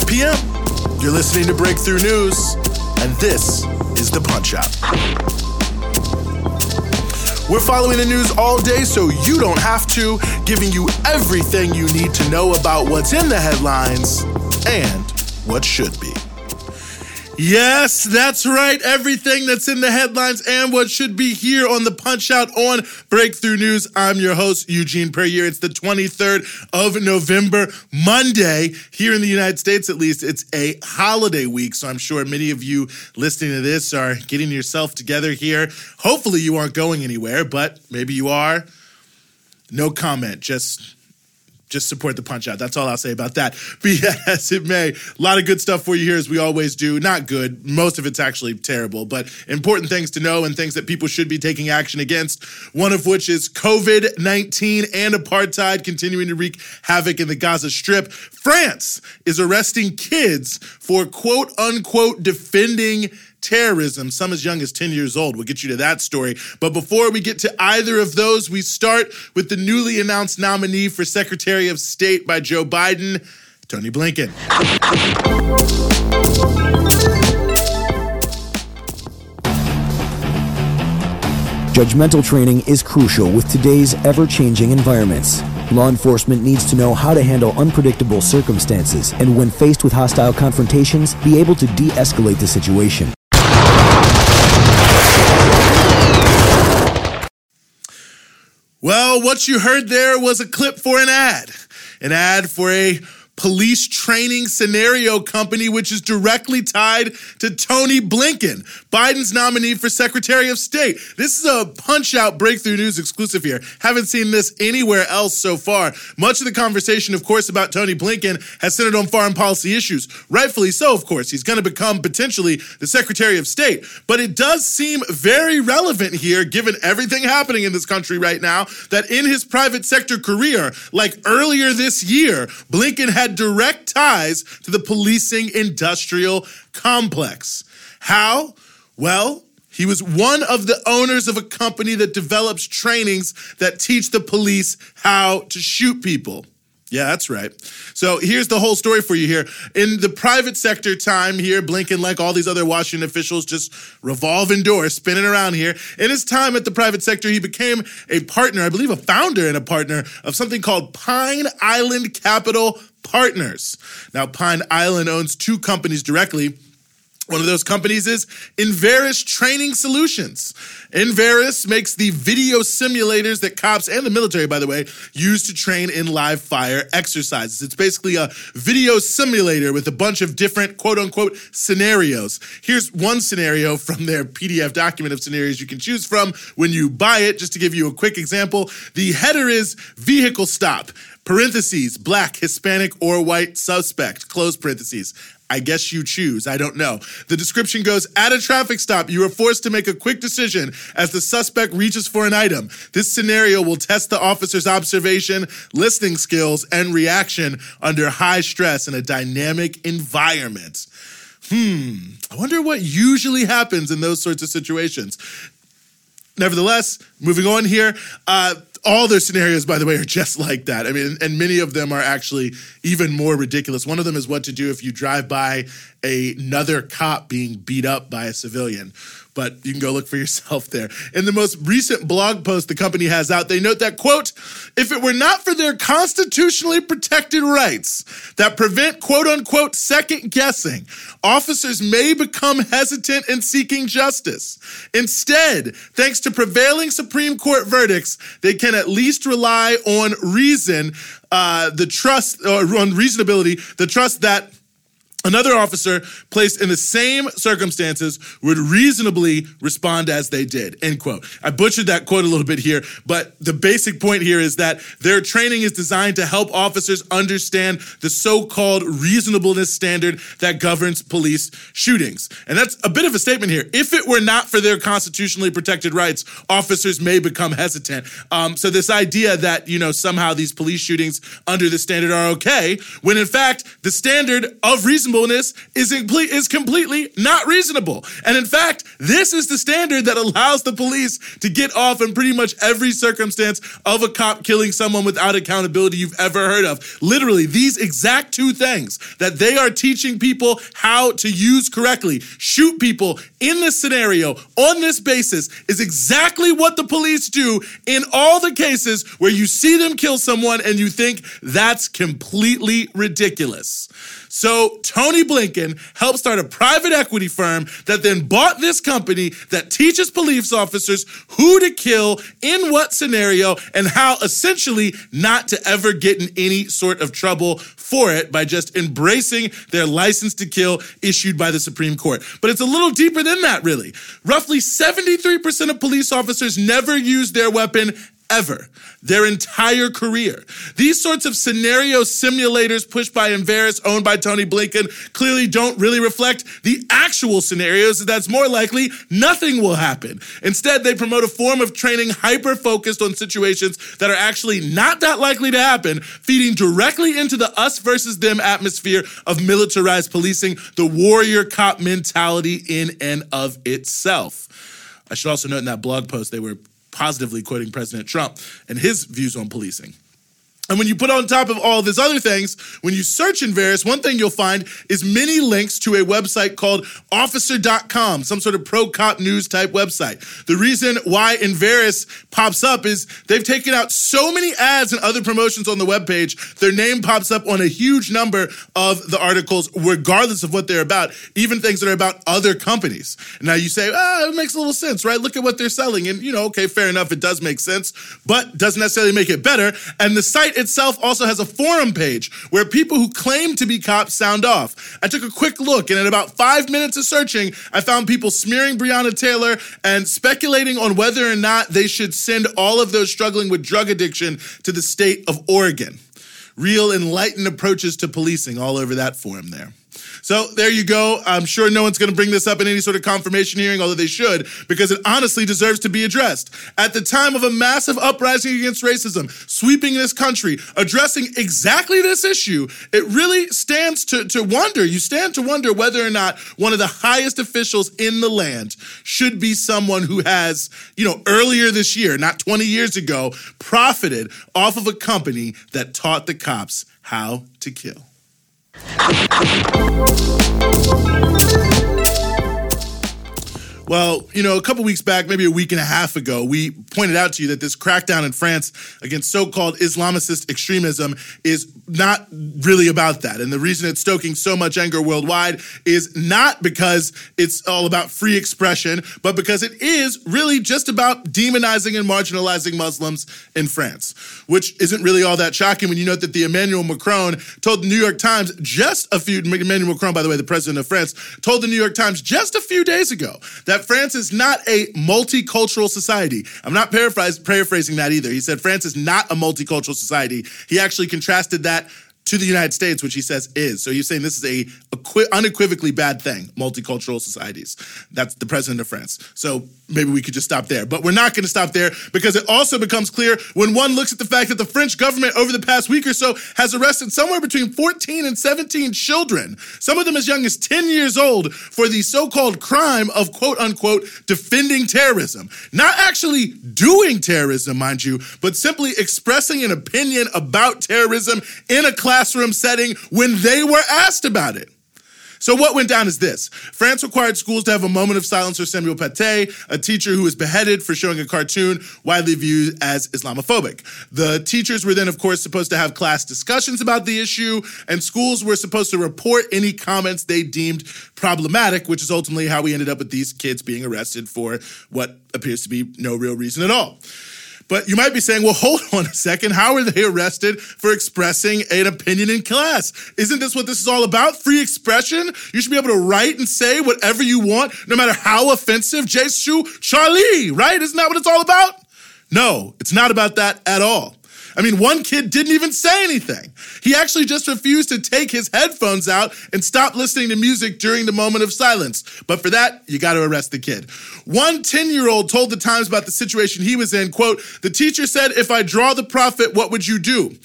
It's 5 p.m. You're listening to Breakthrough News, and this is the Punch Out. We're following the news all day so you don't have to, giving you everything you need to know about what's in the headlines and what should be. Yes, that's right. Everything that's in the headlines and what should be here on the Punch Out on Breakthrough News. I'm your host, Eugene Puryear. It's the 23rd of November, Monday. Here in the United States, at least, it's a holiday week. So I'm sure many of you listening to this are getting yourself together here. Hopefully, you aren't going anywhere, but maybe you are. No comment. Just just support the punch out. That's all I'll say about that. Be as it may, a lot of good stuff for you here as we always do. Not good. Most of it's actually terrible, but important things to know and things that people should be taking action against. One of which is COVID 19 and apartheid continuing to wreak havoc in the Gaza Strip. France is arresting kids for quote unquote defending terrorism, some as young as 10 years old. We'll get you to that story. But before we get to either of those, we start with the newly announced nominee for Secretary of State by Joe Biden, Tony Blinken. Judgmental training is crucial with today's ever changing environments. Law enforcement needs to know how to handle unpredictable circumstances and, when faced with hostile confrontations, be able to de escalate the situation. Well, what you heard there was a clip for an ad. An ad for a police training scenario company, which is directly tied to Tony Blinken, Biden's nominee for Secretary of State. This is a punch out breakthrough news exclusive here. Haven't seen this anywhere else so far. Much of the conversation, of course, about Tony Blinken has centered on foreign policy issues. Rightfully so, of course. He's going to become potentially the Secretary of State. But it does seem very relevant here, given everything happening in this country right now, that in his private sector career, like earlier this year, Blinken had had direct ties to the policing industrial complex. How? Well, he was one of the owners of a company that develops trainings that teach the police how to shoot people. Yeah, that's right. So here's the whole story for you here. In the private sector time here, Blinken, like all these other Washington officials, just revolving doors, spinning around here. In his time at the private sector, he became a partner, I believe a founder and a partner of something called Pine Island Capital Partners. Now, Pine Island owns two companies directly one of those companies is Inveris Training Solutions. Inveris makes the video simulators that cops and the military, by the way, use to train in live fire exercises. It's basically a video simulator with a bunch of different quote unquote scenarios. Here's one scenario from their PDF document of scenarios you can choose from when you buy it. Just to give you a quick example, the header is vehicle stop parentheses, black, Hispanic, or white suspect, close parentheses. I guess you choose. I don't know. The description goes At a traffic stop, you are forced to make a quick decision as the suspect reaches for an item. This scenario will test the officer's observation, listening skills, and reaction under high stress in a dynamic environment. Hmm, I wonder what usually happens in those sorts of situations. Nevertheless, moving on here, uh, all their scenarios, by the way, are just like that. I mean, and many of them are actually even more ridiculous. One of them is what to do if you drive by another cop being beat up by a civilian but you can go look for yourself there. In the most recent blog post the company has out, they note that, quote, if it were not for their constitutionally protected rights that prevent, quote unquote, second guessing, officers may become hesitant in seeking justice. Instead, thanks to prevailing Supreme Court verdicts, they can at least rely on reason, uh, the trust, or on reasonability, the trust that Another officer placed in the same circumstances would reasonably respond as they did. End quote. I butchered that quote a little bit here, but the basic point here is that their training is designed to help officers understand the so-called reasonableness standard that governs police shootings. And that's a bit of a statement here. If it were not for their constitutionally protected rights, officers may become hesitant. Um, so this idea that, you know, somehow these police shootings under the standard are okay, when in fact the standard of reasonable reasonableness is, is completely not reasonable. And in fact, this is the standard that allows the police to get off in pretty much every circumstance of a cop killing someone without accountability you've ever heard of. Literally, these exact two things that they are teaching people how to use correctly, shoot people in this scenario on this basis, is exactly what the police do in all the cases where you see them kill someone and you think that's completely ridiculous. So Tony Blinken helped start a private equity firm that then bought this company that teaches police officers who to kill in what scenario and how essentially not to ever get in any sort of trouble for it by just embracing their license to kill issued by the Supreme Court. But it's a little deeper than that, really. Roughly 73% of police officers never use their weapon ever, their entire career. These sorts of scenario simulators pushed by Inveris, owned by Tony Blinken, clearly don't really reflect the actual scenarios. That's more likely nothing will happen. Instead, they promote a form of training hyper focused on situations that are actually not that likely to happen, feeding directly into the us versus them atmosphere of militarized policing, the warrior cop mentality in and of itself. I should also note in that blog post they were positively quoting President Trump and his views on policing. And when you put on top of all these other things, when you search Inveris, one thing you'll find is many links to a website called officer.com, some sort of pro cop news type website. The reason why Inveris pops up is they've taken out so many ads and other promotions on the webpage, their name pops up on a huge number of the articles, regardless of what they're about, even things that are about other companies. Now you say, ah, it makes a little sense, right? Look at what they're selling. And, you know, okay, fair enough, it does make sense, but doesn't necessarily make it better. And the site itself also has a forum page where people who claim to be cops sound off. I took a quick look, and in about five minutes of searching, I found people smearing Breonna Taylor and speculating on whether or not they should send all of those struggling with drug addiction to the state of Oregon. Real enlightened approaches to policing all over that forum there. So there you go. I'm sure no one's going to bring this up in any sort of confirmation hearing, although they should, because it honestly deserves to be addressed. At the time of a massive uprising against racism sweeping this country, addressing exactly this issue, it really stands to, to wonder. You stand to wonder whether or not one of the highest officials in the land should be someone who has, you know, earlier this year, not 20 years ago, profited off of a company that taught the cops how to kill. はい。Well, you know, a couple weeks back, maybe a week and a half ago, we pointed out to you that this crackdown in France against so called Islamicist extremism is not really about that. And the reason it's stoking so much anger worldwide is not because it's all about free expression, but because it is really just about demonizing and marginalizing Muslims in France, which isn't really all that shocking when you note that the Emmanuel Macron told the New York Times just a few, Emmanuel Macron, by the way, the president of France, told the New York Times just a few days ago that that France is not a multicultural society. I'm not paraphrasing that either. He said France is not a multicultural society. He actually contrasted that to the United States, which he says is. So he's saying this is a, unequivocally bad thing, multicultural societies. That's the president of France. So maybe we could just stop there. But we're not going to stop there because it also becomes clear when one looks at the fact that the French government over the past week or so has arrested somewhere between 14 and 17 children, some of them as young as 10 years old, for the so called crime of quote unquote defending terrorism. Not actually doing terrorism, mind you, but simply expressing an opinion about terrorism in a class classroom setting when they were asked about it. So what went down is this. France required schools to have a moment of silence for Samuel Paty, a teacher who was beheaded for showing a cartoon widely viewed as Islamophobic. The teachers were then, of course, supposed to have class discussions about the issue, and schools were supposed to report any comments they deemed problematic, which is ultimately how we ended up with these kids being arrested for what appears to be no real reason at all. But you might be saying, well, hold on a second. How are they arrested for expressing an opinion in class? Isn't this what this is all about? Free expression? You should be able to write and say whatever you want, no matter how offensive. Je suis Charlie, right? Isn't that what it's all about? No, it's not about that at all. I mean, one kid didn't even say anything. He actually just refused to take his headphones out and stop listening to music during the moment of silence. But for that, you got to arrest the kid. One 10 year old told the Times about the situation he was in. Quote, the teacher said, if I draw the prophet, what would you do?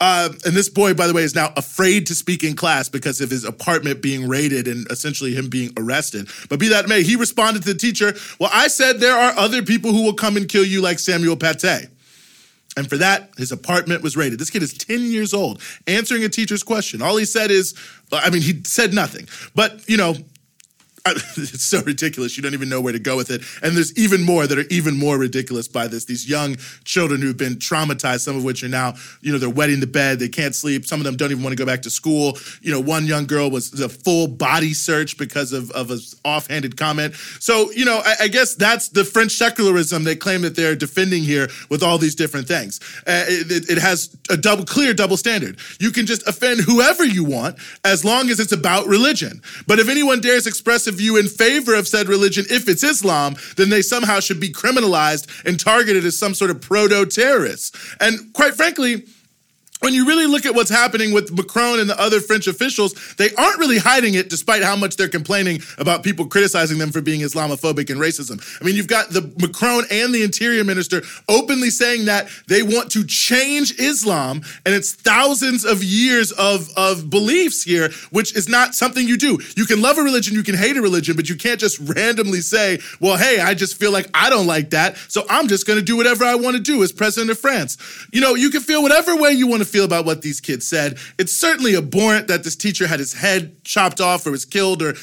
Uh, and this boy, by the way, is now afraid to speak in class because of his apartment being raided and essentially him being arrested. But be that may, he responded to the teacher, Well, I said there are other people who will come and kill you like Samuel Paty. And for that, his apartment was raided. This kid is 10 years old, answering a teacher's question. All he said is, I mean, he said nothing. But, you know, it's so ridiculous. You don't even know where to go with it. And there's even more that are even more ridiculous by this. These young children who've been traumatized, some of which are now, you know, they're wetting the bed, they can't sleep. Some of them don't even want to go back to school. You know, one young girl was a full body search because of, of an offhanded comment. So, you know, I, I guess that's the French secularism they claim that they're defending here with all these different things. Uh, it, it has a double, clear double standard. You can just offend whoever you want as long as it's about religion. But if anyone dares express view in favor of said religion, if it's Islam, then they somehow should be criminalized and targeted as some sort of proto terrorists. And quite frankly, when you really look at what's happening with Macron and the other French officials, they aren't really hiding it despite how much they're complaining about people criticizing them for being Islamophobic and racism. I mean, you've got the Macron and the interior minister openly saying that they want to change Islam and it's thousands of years of, of beliefs here, which is not something you do. You can love a religion, you can hate a religion, but you can't just randomly say, well, hey, I just feel like I don't like that, so I'm just gonna do whatever I wanna do as president of France. You know, you can feel whatever way you wanna feel about what these kids said. It's certainly abhorrent that this teacher had his head chopped off or was killed or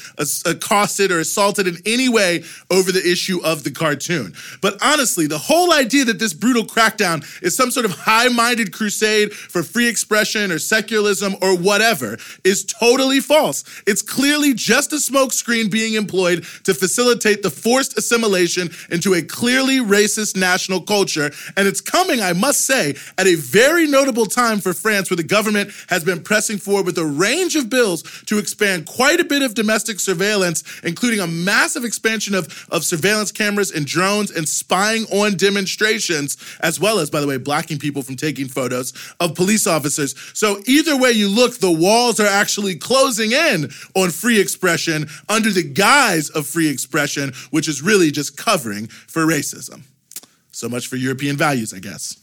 accosted or assaulted in any way over the issue of the cartoon. But honestly, the whole idea that this brutal crackdown is some sort of high minded crusade for free expression or secularism or whatever is totally false. It's clearly just a smokescreen being employed to facilitate the forced assimilation into a clearly racist national culture. And it's coming, I must say, at a very notable time for France, where the government has been pressing forward with a range of bills to expand quite a bit of domestic surveillance, including a massive expansion of, of surveillance cameras and drones and spying on demonstrations, as well as, by the way, blocking people from taking photos of police officers. So, either way you look, the walls are actually closing in on free expression under the guise of free expression, which is really just covering for racism. So much for European values, I guess.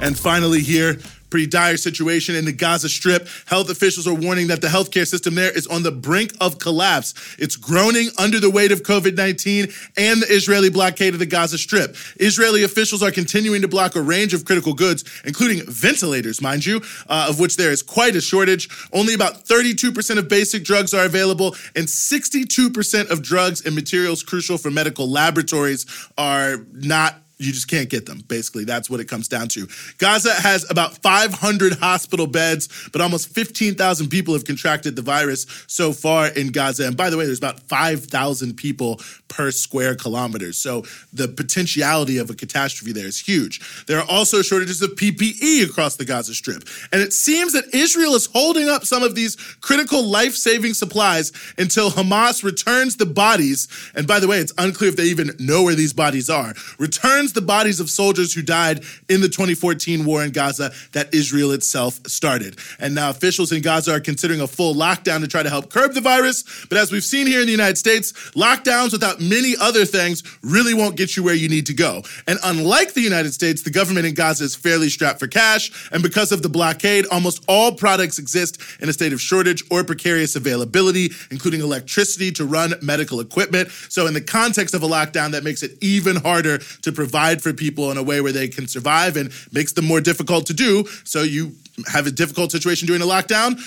And finally, here, pretty dire situation in the Gaza Strip. Health officials are warning that the healthcare system there is on the brink of collapse. It's groaning under the weight of COVID 19 and the Israeli blockade of the Gaza Strip. Israeli officials are continuing to block a range of critical goods, including ventilators, mind you, uh, of which there is quite a shortage. Only about 32% of basic drugs are available, and 62% of drugs and materials crucial for medical laboratories are not you just can't get them. Basically, that's what it comes down to. Gaza has about 500 hospital beds, but almost 15,000 people have contracted the virus so far in Gaza. And by the way, there's about 5,000 people per square kilometer. So the potentiality of a catastrophe there is huge. There are also shortages of PPE across the Gaza Strip. And it seems that Israel is holding up some of these critical life saving supplies until Hamas returns the bodies. And by the way, it's unclear if they even know where these bodies are. Returns the bodies of soldiers who died in the 2014 war in Gaza that Israel itself started. And now officials in Gaza are considering a full lockdown to try to help curb the virus. But as we've seen here in the United States, lockdowns without many other things really won't get you where you need to go. And unlike the United States, the government in Gaza is fairly strapped for cash. And because of the blockade, almost all products exist in a state of shortage or precarious availability, including electricity to run medical equipment. So, in the context of a lockdown, that makes it even harder to provide for people in a way where they can survive and makes them more difficult to do. So, you have a difficult situation during a lockdown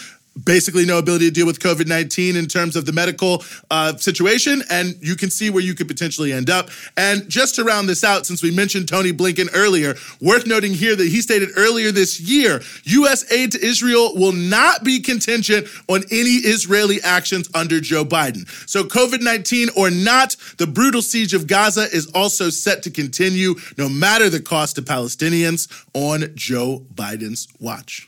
basically no ability to deal with COVID 19 in terms of the medical uh, situation. And you can see where you could potentially end up. And just to round this out, since we mentioned Tony Blinken earlier, worth noting here that he stated earlier this year U.S. aid to Israel will not be contingent on any Israeli actions under Joe Biden. So, COVID 19 or not, the brutal siege of Gaza is also set to continue, no matter the cost to Palestinians, on Joe Biden's watch.